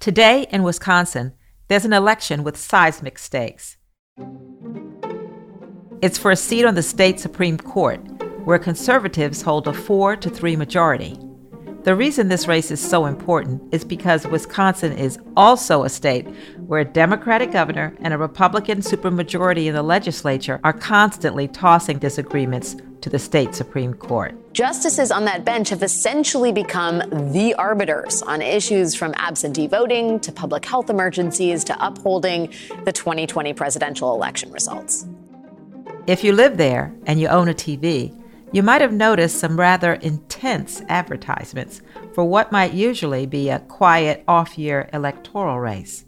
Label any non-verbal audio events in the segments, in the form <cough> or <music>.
Today in Wisconsin, there's an election with seismic stakes. It's for a seat on the state Supreme Court, where conservatives hold a 4 to 3 majority. The reason this race is so important is because Wisconsin is also a state where a Democratic governor and a Republican supermajority in the legislature are constantly tossing disagreements to the state Supreme Court. Justices on that bench have essentially become the arbiters on issues from absentee voting to public health emergencies to upholding the 2020 presidential election results. If you live there and you own a TV, you might have noticed some rather intense advertisements for what might usually be a quiet off year electoral race.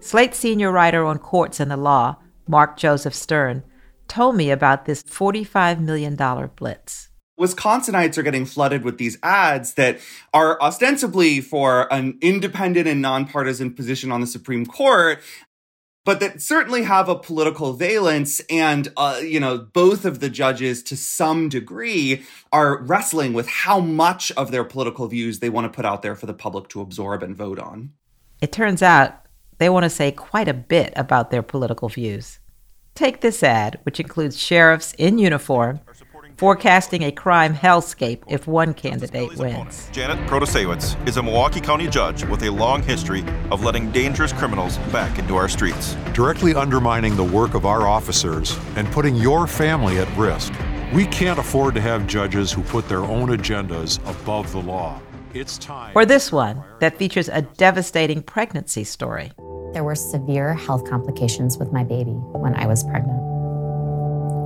Slate senior writer on courts and the law, Mark Joseph Stern, told me about this $45 million blitz. Wisconsinites are getting flooded with these ads that are ostensibly for an independent and nonpartisan position on the Supreme Court, but that certainly have a political valence. And, uh, you know, both of the judges to some degree are wrestling with how much of their political views they want to put out there for the public to absorb and vote on. It turns out they want to say quite a bit about their political views. Take this ad, which includes sheriffs in uniform forecasting a crime hellscape if one candidate wins. Janet Protasiewicz is a Milwaukee County judge with a long history of letting dangerous criminals back into our streets. Directly undermining the work of our officers and putting your family at risk. We can't afford to have judges who put their own agendas above the law. It's time. Or this one that features a devastating pregnancy story. There were severe health complications with my baby when I was pregnant.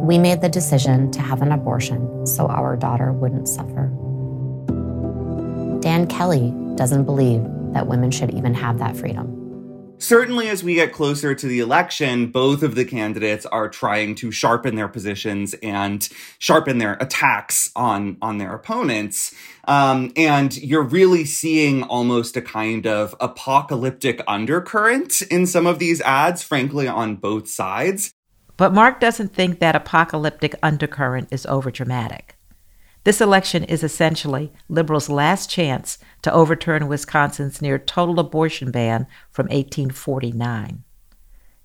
We made the decision to have an abortion so our daughter wouldn't suffer. Dan Kelly doesn't believe that women should even have that freedom. Certainly, as we get closer to the election, both of the candidates are trying to sharpen their positions and sharpen their attacks on, on their opponents. Um, and you're really seeing almost a kind of apocalyptic undercurrent in some of these ads, frankly, on both sides. But Mark doesn't think that apocalyptic undercurrent is overdramatic. This election is essentially liberals' last chance to overturn Wisconsin's near total abortion ban from 1849.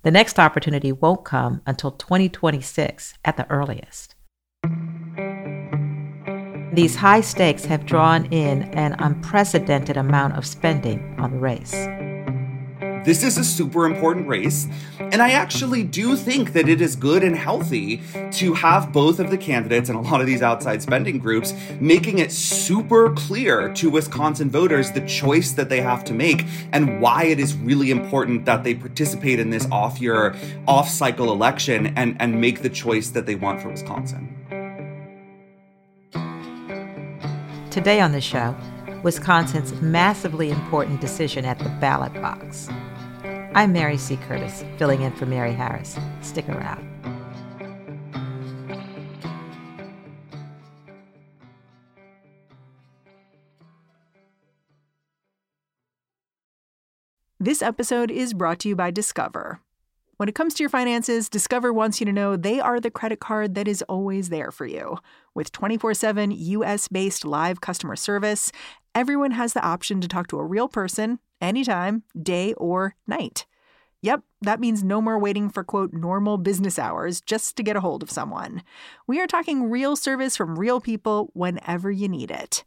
The next opportunity won't come until 2026 at the earliest. These high stakes have drawn in an unprecedented amount of spending on the race. This is a super important race, and I actually do think that it is good and healthy to have both of the candidates and a lot of these outside spending groups making it super clear to Wisconsin voters the choice that they have to make and why it is really important that they participate in this off year, off cycle election and, and make the choice that they want for Wisconsin. Today on the show, Wisconsin's massively important decision at the ballot box. I'm Mary C. Curtis, filling in for Mary Harris. Stick around. This episode is brought to you by Discover. When it comes to your finances, Discover wants you to know they are the credit card that is always there for you. With 24 7 US based live customer service, everyone has the option to talk to a real person anytime, day or night. Yep, that means no more waiting for quote normal business hours just to get a hold of someone. We are talking real service from real people whenever you need it.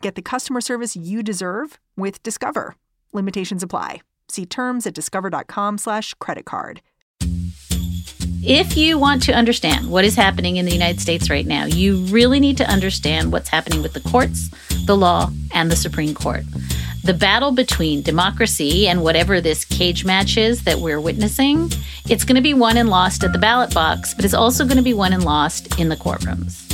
Get the customer service you deserve with Discover. Limitations apply. See terms at discover.com/slash credit card. If you want to understand what is happening in the United States right now, you really need to understand what's happening with the courts, the law, and the Supreme Court. The battle between democracy and whatever this cage match is that we're witnessing, it's going to be won and lost at the ballot box, but it's also going to be won and lost in the courtrooms.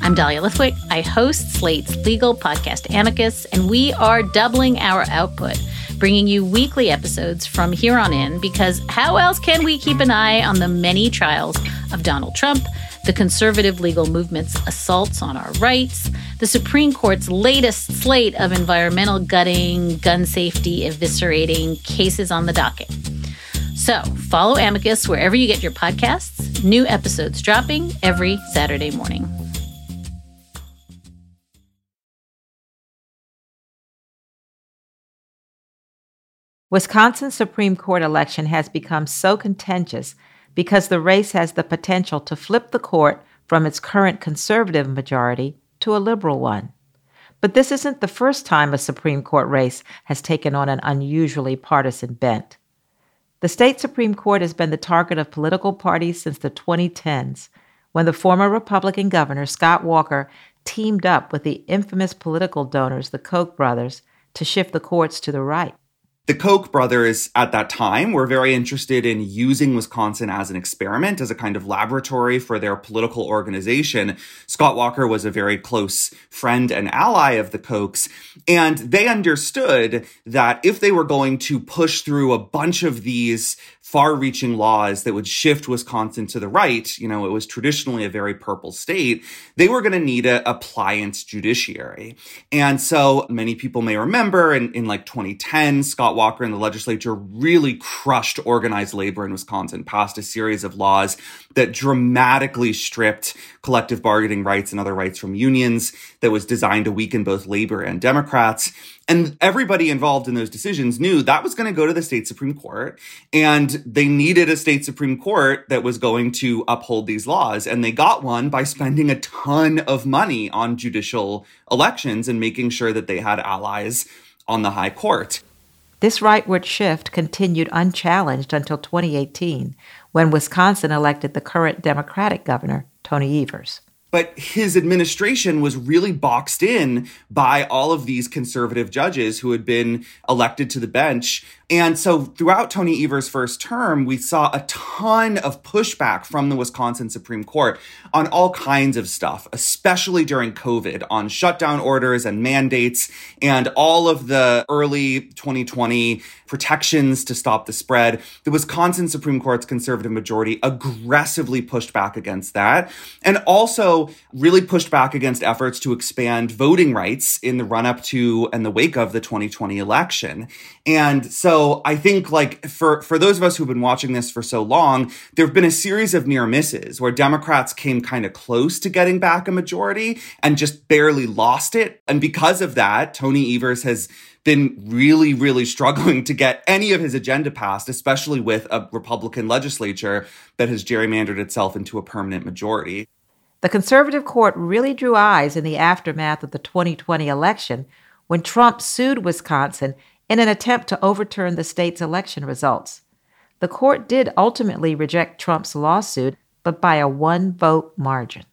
I'm Dahlia Lithwick. I host Slate's legal podcast Amicus, and we are doubling our output, bringing you weekly episodes from here on in because how else can we keep an eye on the many trials of Donald Trump, the conservative legal movement's assaults on our rights, the Supreme Court's latest slate of environmental gutting, gun safety eviscerating cases on the docket? So follow Amicus wherever you get your podcasts. New episodes dropping every Saturday morning. Wisconsin's Supreme Court election has become so contentious because the race has the potential to flip the court from its current conservative majority to a liberal one. But this isn't the first time a Supreme Court race has taken on an unusually partisan bent. The state Supreme Court has been the target of political parties since the 2010s, when the former Republican governor, Scott Walker, teamed up with the infamous political donors, the Koch brothers, to shift the courts to the right. The Koch brothers at that time were very interested in using Wisconsin as an experiment, as a kind of laboratory for their political organization. Scott Walker was a very close friend and ally of the Kochs, and they understood that if they were going to push through a bunch of these far reaching laws that would shift Wisconsin to the right, you know, it was traditionally a very purple state, they were going to need a, a pliant judiciary. And so many people may remember in, in like 2010, Scott Walker and the legislature really crushed organized labor in Wisconsin, passed a series of laws that dramatically stripped collective bargaining rights and other rights from unions that was designed to weaken both labor and Democrats. And everybody involved in those decisions knew that was going to go to the state Supreme Court. And they needed a state Supreme Court that was going to uphold these laws. And they got one by spending a ton of money on judicial elections and making sure that they had allies on the high court. This rightward shift continued unchallenged until 2018, when Wisconsin elected the current Democratic governor, Tony Evers but his administration was really boxed in by all of these conservative judges who had been elected to the bench and so throughout Tony Evers' first term, we saw a ton of pushback from the Wisconsin Supreme Court on all kinds of stuff, especially during COVID, on shutdown orders and mandates and all of the early 2020 protections to stop the spread. The Wisconsin Supreme Court's conservative majority aggressively pushed back against that and also really pushed back against efforts to expand voting rights in the run up to and the wake of the 2020 election. And so I think like for, for those of us who've been watching this for so long, there have been a series of near misses where Democrats came kind of close to getting back a majority and just barely lost it. And because of that, Tony Evers has been really, really <laughs> struggling to get any of his agenda passed, especially with a Republican legislature that has gerrymandered itself into a permanent majority. The conservative court really drew eyes in the aftermath of the 2020 election when Trump sued Wisconsin in an attempt to overturn the state's election results. The court did ultimately reject Trump's lawsuit, but by a one vote margin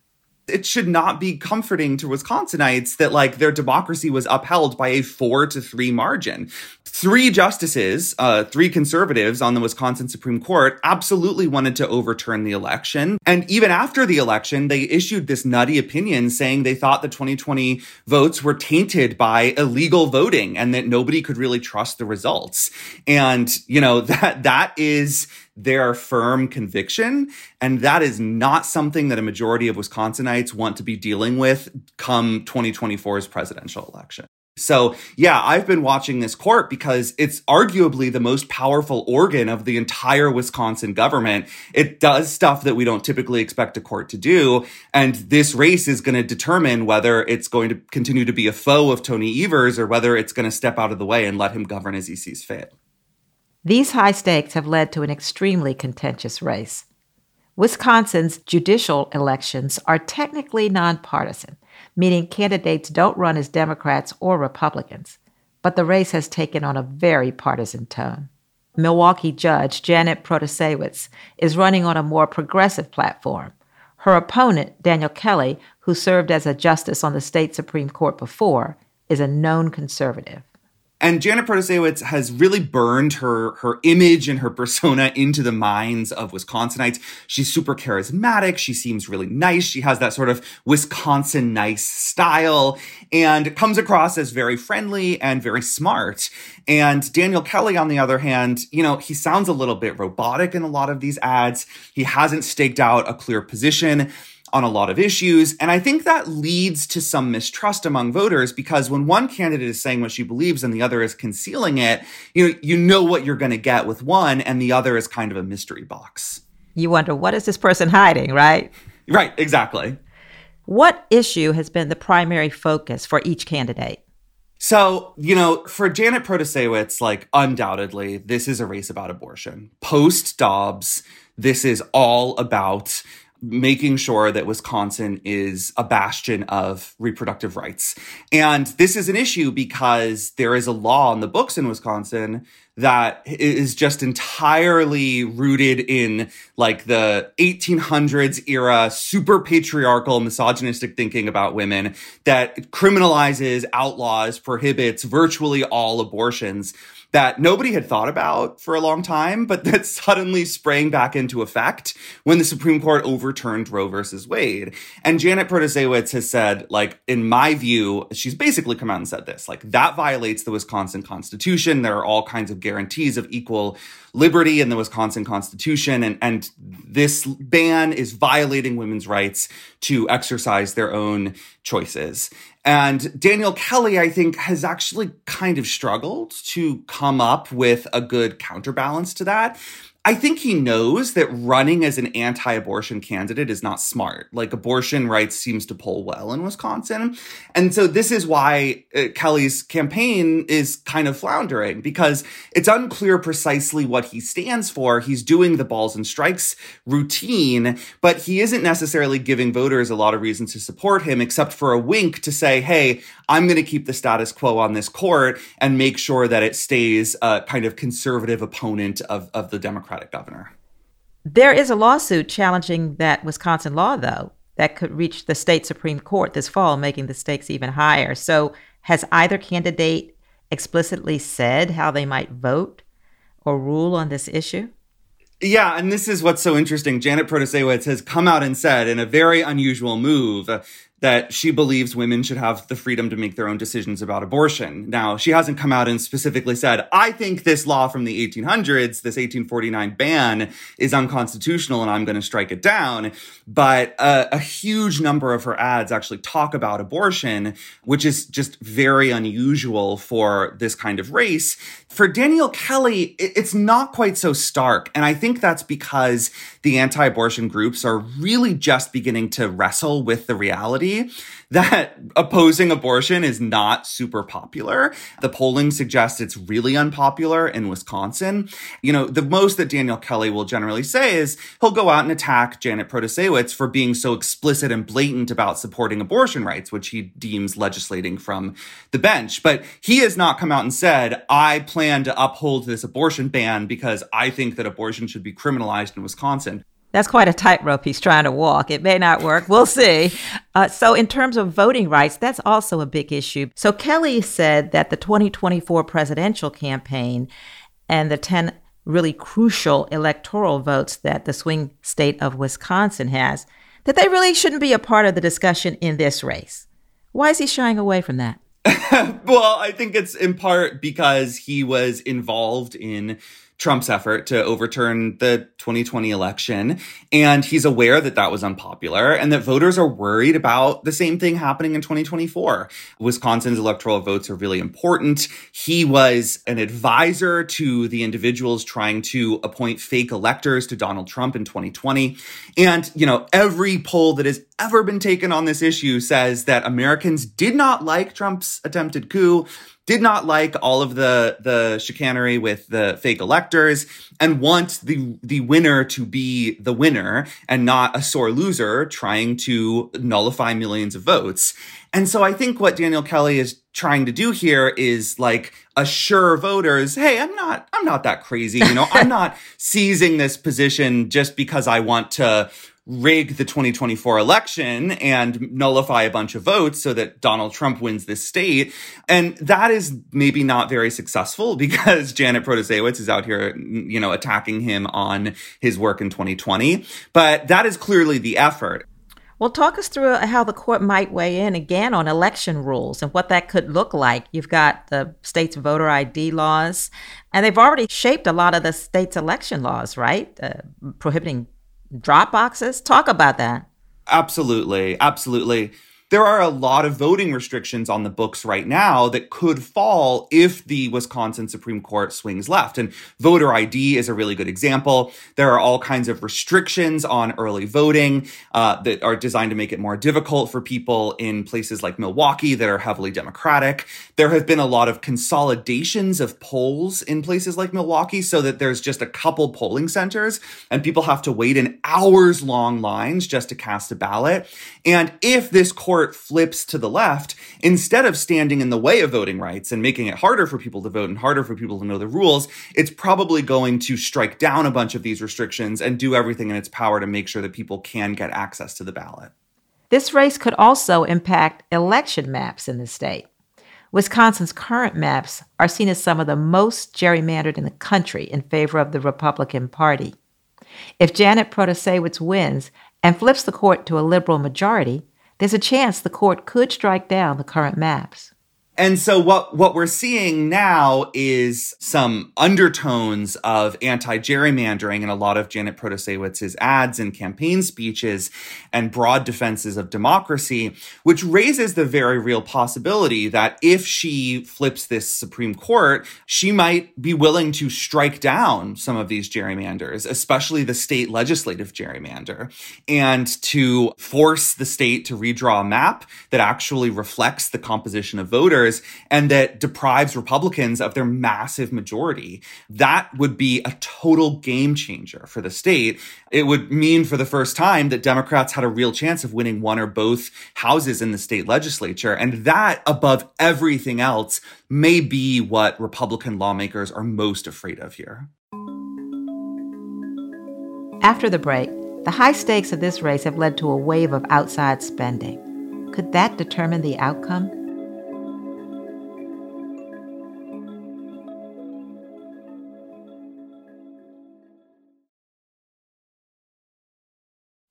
it should not be comforting to Wisconsinites that like their democracy was upheld by a four to three margin. Three justices, uh, three conservatives on the Wisconsin Supreme Court absolutely wanted to overturn the election. And even after the election, they issued this nutty opinion saying they thought the 2020 votes were tainted by illegal voting and that nobody could really trust the results. And, you know, <laughs> that, that is, their firm conviction. And that is not something that a majority of Wisconsinites want to be dealing with come 2024's presidential election. So, yeah, I've been watching this court because it's arguably the most powerful organ of the entire Wisconsin government. It does stuff that we don't typically expect a court to do. And this race is going to determine whether it's going to continue to be a foe of Tony Evers or whether it's going to step out of the way and let him govern as he sees fit. These high stakes have led to an extremely contentious race. Wisconsin's judicial elections are technically nonpartisan, meaning candidates don't run as Democrats or Republicans, but the race has taken on a very partisan tone. Milwaukee judge Janet Protasiewicz is running on a more progressive platform. Her opponent, Daniel Kelly, who served as a justice on the state Supreme Court before, is a known conservative. And Janet Protasiewicz has really burned her, her image and her persona into the minds of Wisconsinites. She's super charismatic. She seems really nice. She has that sort of Wisconsin nice style and comes across as very friendly and very smart. And Daniel Kelly, on the other hand, you know, he sounds a little bit robotic in a lot of these ads. He hasn't staked out a clear position on a lot of issues. And I think that leads to some mistrust among voters because when one candidate is saying what she believes and the other is concealing it, you know, you know what you're going to get with one and the other is kind of a mystery box. You wonder, what is this person hiding, right? Right, exactly. What issue has been the primary focus for each candidate? So, you know, for Janet Protasiewicz, like undoubtedly, this is a race about abortion. Post Dobbs, this is all about making sure that Wisconsin is a bastion of reproductive rights. And this is an issue because there is a law on the books in Wisconsin that is just entirely rooted in like the 1800s era super patriarchal misogynistic thinking about women that criminalizes outlaws prohibits virtually all abortions that nobody had thought about for a long time, but that <laughs> suddenly sprang back into effect when the Supreme Court overturned Roe versus Wade. And Janet Protasiewicz has said, like, in my view, she's basically come out and said this, like, that violates the Wisconsin Constitution. There are all kinds of guarantees of equal liberty in the Wisconsin Constitution. And, and this ban is violating women's rights to exercise their own choices. And Daniel Kelly, I think, has actually kind of struggled to come up with a good counterbalance to that. I think he knows that running as an anti abortion candidate is not smart. Like, abortion rights seems to poll well in Wisconsin. And so, this is why uh, Kelly's campaign is kind of floundering because it's unclear precisely what he stands for. He's doing the balls and strikes routine, but he isn't necessarily giving voters a lot of reasons to support him, except for a wink to say, hey, I'm going to keep the status quo on this court and make sure that it stays a kind of conservative opponent of, of the Democratic Democratic governor. There is a lawsuit challenging that Wisconsin law, though, that could reach the state Supreme Court this fall, making the stakes even higher. So, has either candidate explicitly said how they might vote or rule on this issue? Yeah, and this is what's so interesting. Janet Protasiewicz has come out and said in a very unusual move that she believes women should have the freedom to make their own decisions about abortion. Now, she hasn't come out and specifically said, I think this law from the 1800s, this 1849 ban, is unconstitutional and I'm going to strike it down. But uh, a huge number of her ads actually talk about abortion, which is just very unusual for this kind of race. For Daniel Kelly, it's not quite so stark. And I think that's because the anti abortion groups are really just beginning to wrestle with the reality that <laughs> opposing abortion is not super popular. The polling suggests it's really unpopular in Wisconsin. You know, the most that Daniel Kelly will generally say is he'll go out and attack Janet Protasiewicz for being so explicit and blatant about supporting abortion rights, which he deems legislating from the bench. But he has not come out and said, I plan to uphold this abortion ban because I think that abortion should be criminalized in Wisconsin. That's quite a tightrope he's trying to walk. It may not work. We'll see. Uh, so, in terms of voting rights, that's also a big issue. So, Kelly said that the 2024 presidential campaign and the 10 really crucial electoral votes that the swing state of Wisconsin has, that they really shouldn't be a part of the discussion in this race. Why is he shying away from that? <laughs> well, I think it's in part because he was involved in Trump's effort to overturn the 2020 election. And he's aware that that was unpopular and that voters are worried about the same thing happening in 2024. Wisconsin's electoral votes are really important. He was an advisor to the individuals trying to appoint fake electors to Donald Trump in 2020. And, you know, every poll that has ever been taken on this issue says that Americans did not like Trump's attempted coup did not like all of the the chicanery with the fake electors and want the the winner to be the winner and not a sore loser trying to nullify millions of votes. And so I think what Daniel Kelly is trying to do here is like assure voters, hey, I'm not I'm not that crazy, you know, I'm <laughs> not seizing this position just because I want to rig the 2024 election and nullify a bunch of votes so that Donald Trump wins this state. And that is maybe not very successful <laughs> because Janet Protasiewicz is out here, you know, attacking him on his work in 2020. But that is clearly the effort. Well, talk us through how the court might weigh in again on election rules and what that could look like. You've got the state's voter ID laws, and they've already shaped a lot of the state's election laws, right? Uh, prohibiting drop boxes. Talk about that. Absolutely. Absolutely there are a lot of voting restrictions on the books right now that could fall if the Wisconsin Supreme Court swings left. And voter ID is a really good example. There are all kinds of restrictions on early voting uh, that are designed to make it more difficult for people in places like Milwaukee that are heavily Democratic. There have been a lot of consolidations of polls in places like Milwaukee so that there's just a couple polling centers and people have to wait in hours long lines just to cast a ballot. And if this court court flips to the left, instead of standing in the way of voting rights and making it harder for people to vote and harder for people to know the rules, it's probably going to strike down a bunch of these restrictions and do everything in its power to make sure that people can get access to the ballot. This race could also impact election maps in the state. Wisconsin's current maps are seen as some of the most gerrymandered in the country in favor of the Republican Party. If Janet Protasiewicz wins and flips the court to a liberal majority, there's a chance the court could strike down the current maps. And so what, what we're seeing now is some undertones of anti-gerrymandering in a lot of Janet Protasiewicz's ads and campaign speeches and broad defenses of democracy, which raises the very real possibility that if she flips this Supreme Court, she might be willing to strike down some of these gerrymanders, especially the state legislative gerrymander, and to force the state to redraw a map that actually reflects the composition of voters and that deprives Republicans of their massive majority. That would be a total game changer for the state. It would mean for the first time that Democrats had a real chance of winning one or both houses in the state legislature. And that, above everything else, may be what Republican lawmakers are most afraid of here. After the break, the high stakes of this race have led to a wave of outside spending. Could that determine the outcome?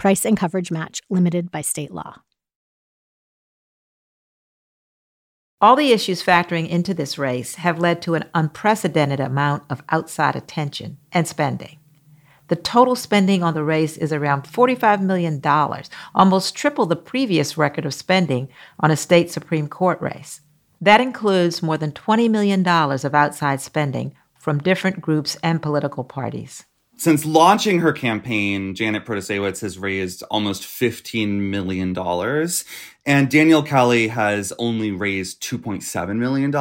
Price and coverage match limited by state law. All the issues factoring into this race have led to an unprecedented amount of outside attention and spending. The total spending on the race is around $45 million, almost triple the previous record of spending on a state Supreme Court race. That includes more than $20 million of outside spending from different groups and political parties. Since launching her campaign, Janet Protasiewicz has raised almost $15 million. And Daniel Kelly has only raised $2.7 million.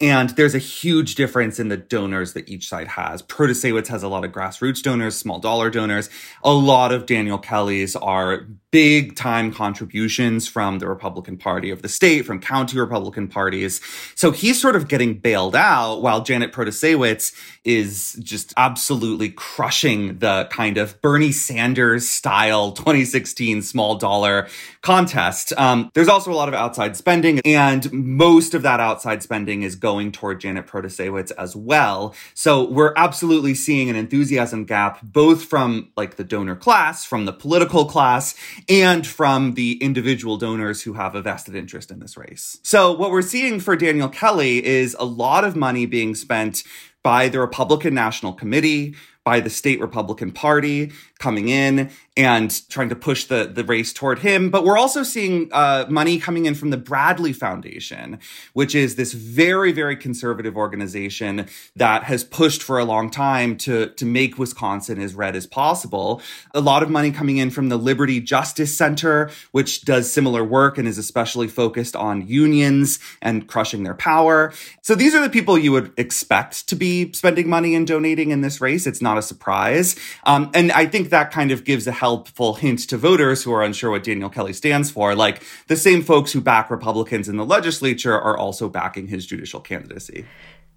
And there's a huge difference in the donors that each side has. Protasiewicz has a lot of grassroots donors, small dollar donors. A lot of Daniel Kelly's are big time contributions from the Republican Party of the state, from county Republican parties. So he's sort of getting bailed out while Janet Protasiewicz is just absolutely crushing the kind of Bernie Sanders style 2016 small dollar contest. Um, there's also a lot of outside spending, and most of that outside spending is going toward Janet Protasiewicz as well. So we're absolutely seeing an enthusiasm gap, both from like the donor class, from the political class, and from the individual donors who have a vested interest in this race. So what we're seeing for Daniel Kelly is a lot of money being spent by the Republican National Committee, by the state Republican Party coming in and trying to push the, the race toward him. But we're also seeing uh, money coming in from the Bradley Foundation, which is this very, very conservative organization that has pushed for a long time to, to make Wisconsin as red as possible. A lot of money coming in from the Liberty Justice Center, which does similar work and is especially focused on unions and crushing their power. So these are the people you would expect to be spending money and donating in this race. It's not a surprise. Um, and I think that kind of gives a helpful hint to voters who are unsure what Daniel Kelly stands for. Like the same folks who back Republicans in the legislature are also backing his judicial candidacy.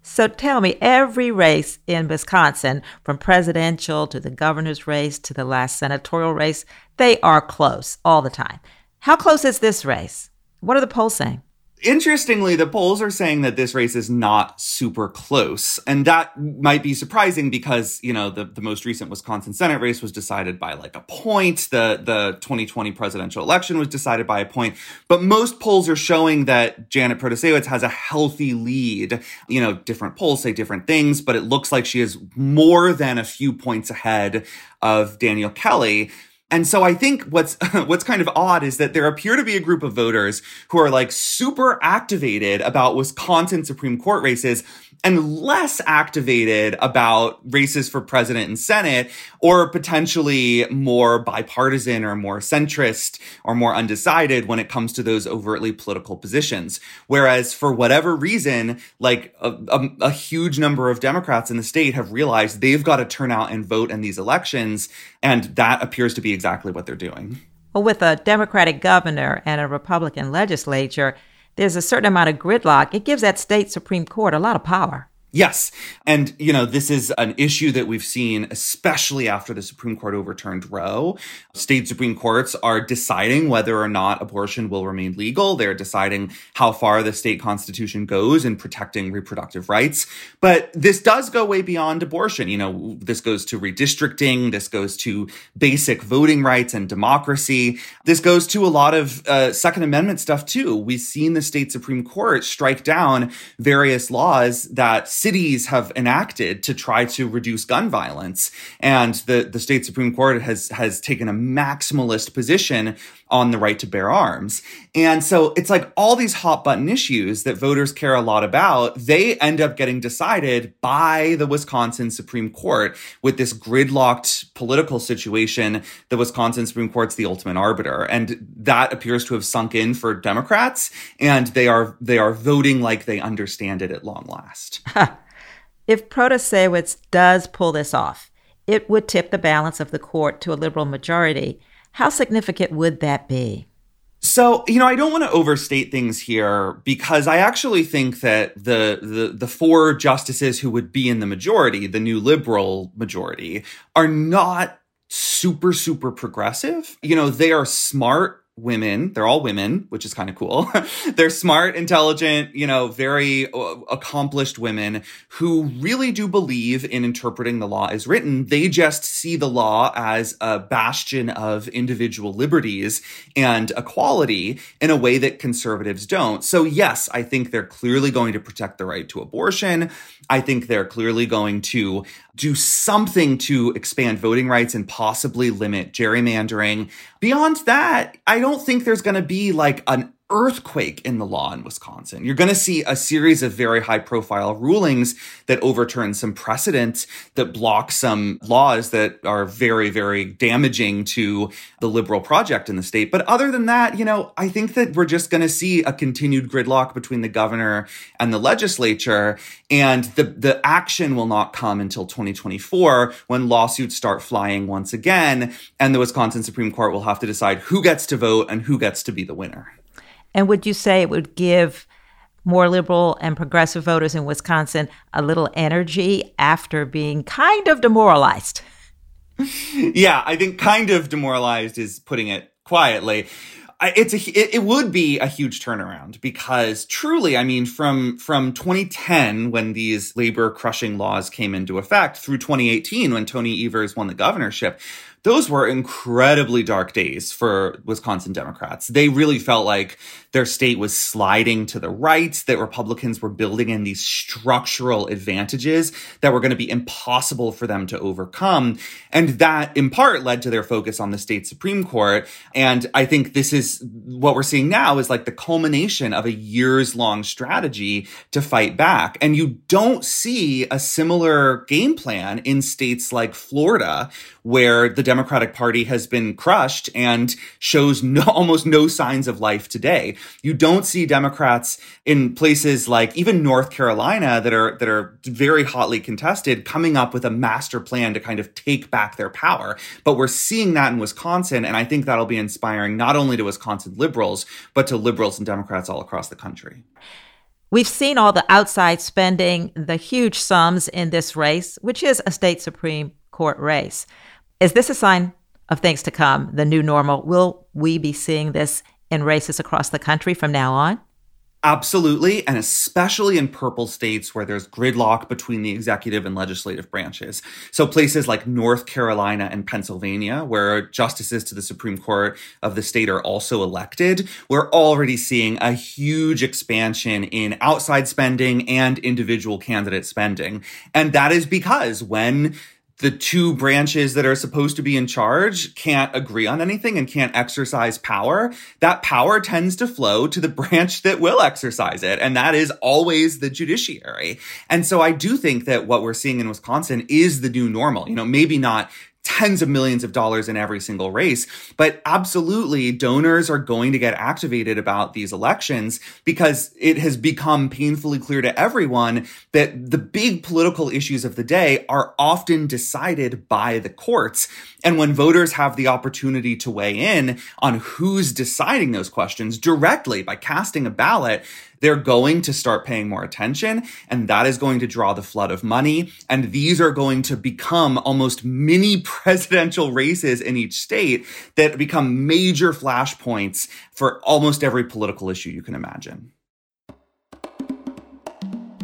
So tell me, every race in Wisconsin, from presidential to the governor's race to the last senatorial race, they are close all the time. How close is this race? What are the polls saying? Interestingly, the polls are saying that this race is not super close. And that might be surprising because, you know, the, the most recent Wisconsin Senate race was decided by like a point. The, the 2020 presidential election was decided by a point. But most polls are showing that Janet Protasiewicz has a healthy lead. You know, different polls say different things, but it looks like she is more than a few points ahead of Daniel Kelly. And so I think what's <laughs> what's kind of odd is that there appear to be a group of voters who are like super activated about Wisconsin Supreme Court races and less activated about races for president and senate or potentially more bipartisan or more centrist or more undecided when it comes to those overtly political positions. Whereas for whatever reason like a, a, a huge number of democrats in the state have realized they've got to turn out and vote in these elections and that appears to be exactly what they're doing. Well with a democratic governor and a republican legislature there's a certain amount of gridlock, it gives that state Supreme Court a lot of power. Yes. And, you know, this is an issue that we've seen, especially after the Supreme Court overturned Roe. State Supreme Courts are deciding whether or not abortion will remain legal. They're deciding how far the state constitution goes in protecting reproductive rights. But this does go way beyond abortion. You know, this goes to redistricting. This goes to basic voting rights and democracy. This goes to a lot of uh, Second Amendment stuff, too. We've seen the state Supreme Court strike down various laws that cities have enacted to try to reduce gun violence. And the, the state Supreme Court has, has taken a maximalist position on the right to bear arms. And so it's like all these hot button issues that voters care a lot about, they end up getting decided by the Wisconsin Supreme Court with this gridlocked political situation. The Wisconsin Supreme Court's the ultimate arbiter. And that appears to have sunk in for Democrats. And they are, they are voting like they understand it at long last. <laughs> if Protasiewicz does pull this off, it would tip the balance of the court to a liberal majority. How significant would that be? So, you know, I don't want to overstate things here because I actually think that the, the the four justices who would be in the majority, the new liberal majority, are not super super progressive. You know, they are smart women. They're all women, which is kind of cool. <laughs> They're smart, intelligent, you know, very uh, accomplished women who really do believe in interpreting the law as written. They just see the law as a bastion of individual liberties and equality in a way that conservatives don't. So yes, I think they're clearly going to protect the right to abortion. I think they're clearly going to do something to expand voting rights and possibly limit gerrymandering. Beyond that, I don't think there's going to be like an earthquake in the law in Wisconsin. You're going to see a series of very high profile rulings that overturn some precedent that block some laws that are very, very damaging to the liberal project in the state. But other than that, you know, I think that we're just going to see a continued gridlock between the governor and the legislature. And the, the action will not come until 2024 when lawsuits start flying once again. And the Wisconsin Supreme Court will have to decide who gets to vote and who gets to be the winner. And would you say it would give more liberal and progressive voters in Wisconsin a little energy after being kind of demoralized? <laughs> yeah, I think kind of demoralized is putting it quietly. it's a it, it, would be a huge turnaround because truly i mean from from 2010 when these labor crushing laws came into effect through 2018 when tony evers won the governorship those were incredibly dark days for Wisconsin Democrats. They really felt like their state was sliding to the right, that Republicans were building in these structural advantages that were going to be impossible for them to overcome. And that in part led to their focus on the state Supreme Court. And I think this is what we're seeing now is like the culmination of a years long strategy to fight back. And you don't see a similar game plan in states like Florida, where the Democratic Party has been crushed and shows no, <laughs> almost no signs of life today. You don't see Democrats in places like even North Carolina that are that are very hotly contested coming up with a master plan to kind of take back their power. But we're seeing that in Wisconsin and I think that'll be inspiring not only to Wisconsin liberals but to liberals and Democrats all across the country. We've seen all the outside spending, the huge sums in this race, which is a state Supreme Court race. Is this a sign of things to come, the new normal? Will we be seeing this in races across the country from now on? Absolutely, and especially in purple states where there's gridlock between the executive and legislative branches. So, places like North Carolina and Pennsylvania, where justices to the Supreme Court of the state are also elected, we're already seeing a huge expansion in outside spending and individual candidate spending. And that is because when the two branches that are supposed to be in charge can't agree on anything and can't exercise power, that power tends to flow to the <laughs> branch that will exercise it. And that is always the judiciary. And so I do think that what we're seeing in Wisconsin is the new normal. You know, maybe not tens of millions of dollars in every single race. But absolutely, donors are going to get activated about these elections because it has become painfully clear to everyone that the big political issues of the day are often decided by the courts. And when voters have the opportunity to weigh in on who's deciding those questions directly by casting a ballot, they're going to start paying more attention and that is going to draw the flood of money. And these are going to become almost mini presidential races in each state that become major flashpoints for almost every political issue you can imagine.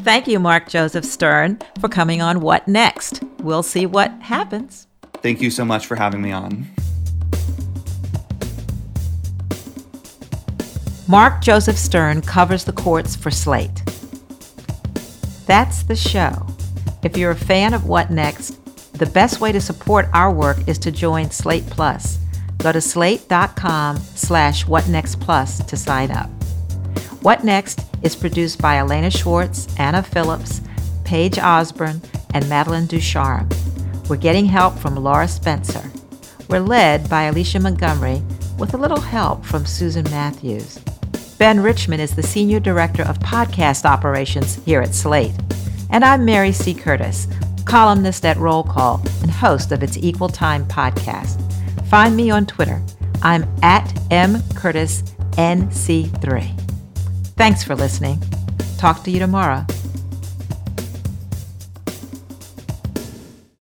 Thank you, Mark Joseph Stern, for coming on What Next. We'll see what happens. Thank you so much for having me on. Mark Joseph Stern covers the courts for Slate. That's the show. If you're a fan of What Next, the best way to support our work is to join Slate Plus. Go to slate.com slash whatnextplus to sign up. What Next is produced by Elena Schwartz, Anna Phillips, Paige Osborne, and Madeline Ducharme. We're getting help from Laura Spencer. We're led by Alicia Montgomery with a little help from Susan Matthews. Ben Richmond is the Senior Director of Podcast Operations here at Slate. And I'm Mary C. Curtis, columnist at Roll Call and host of its Equal Time podcast. Find me on Twitter. I'm at mcurtisnc3. Thanks for listening. Talk to you tomorrow.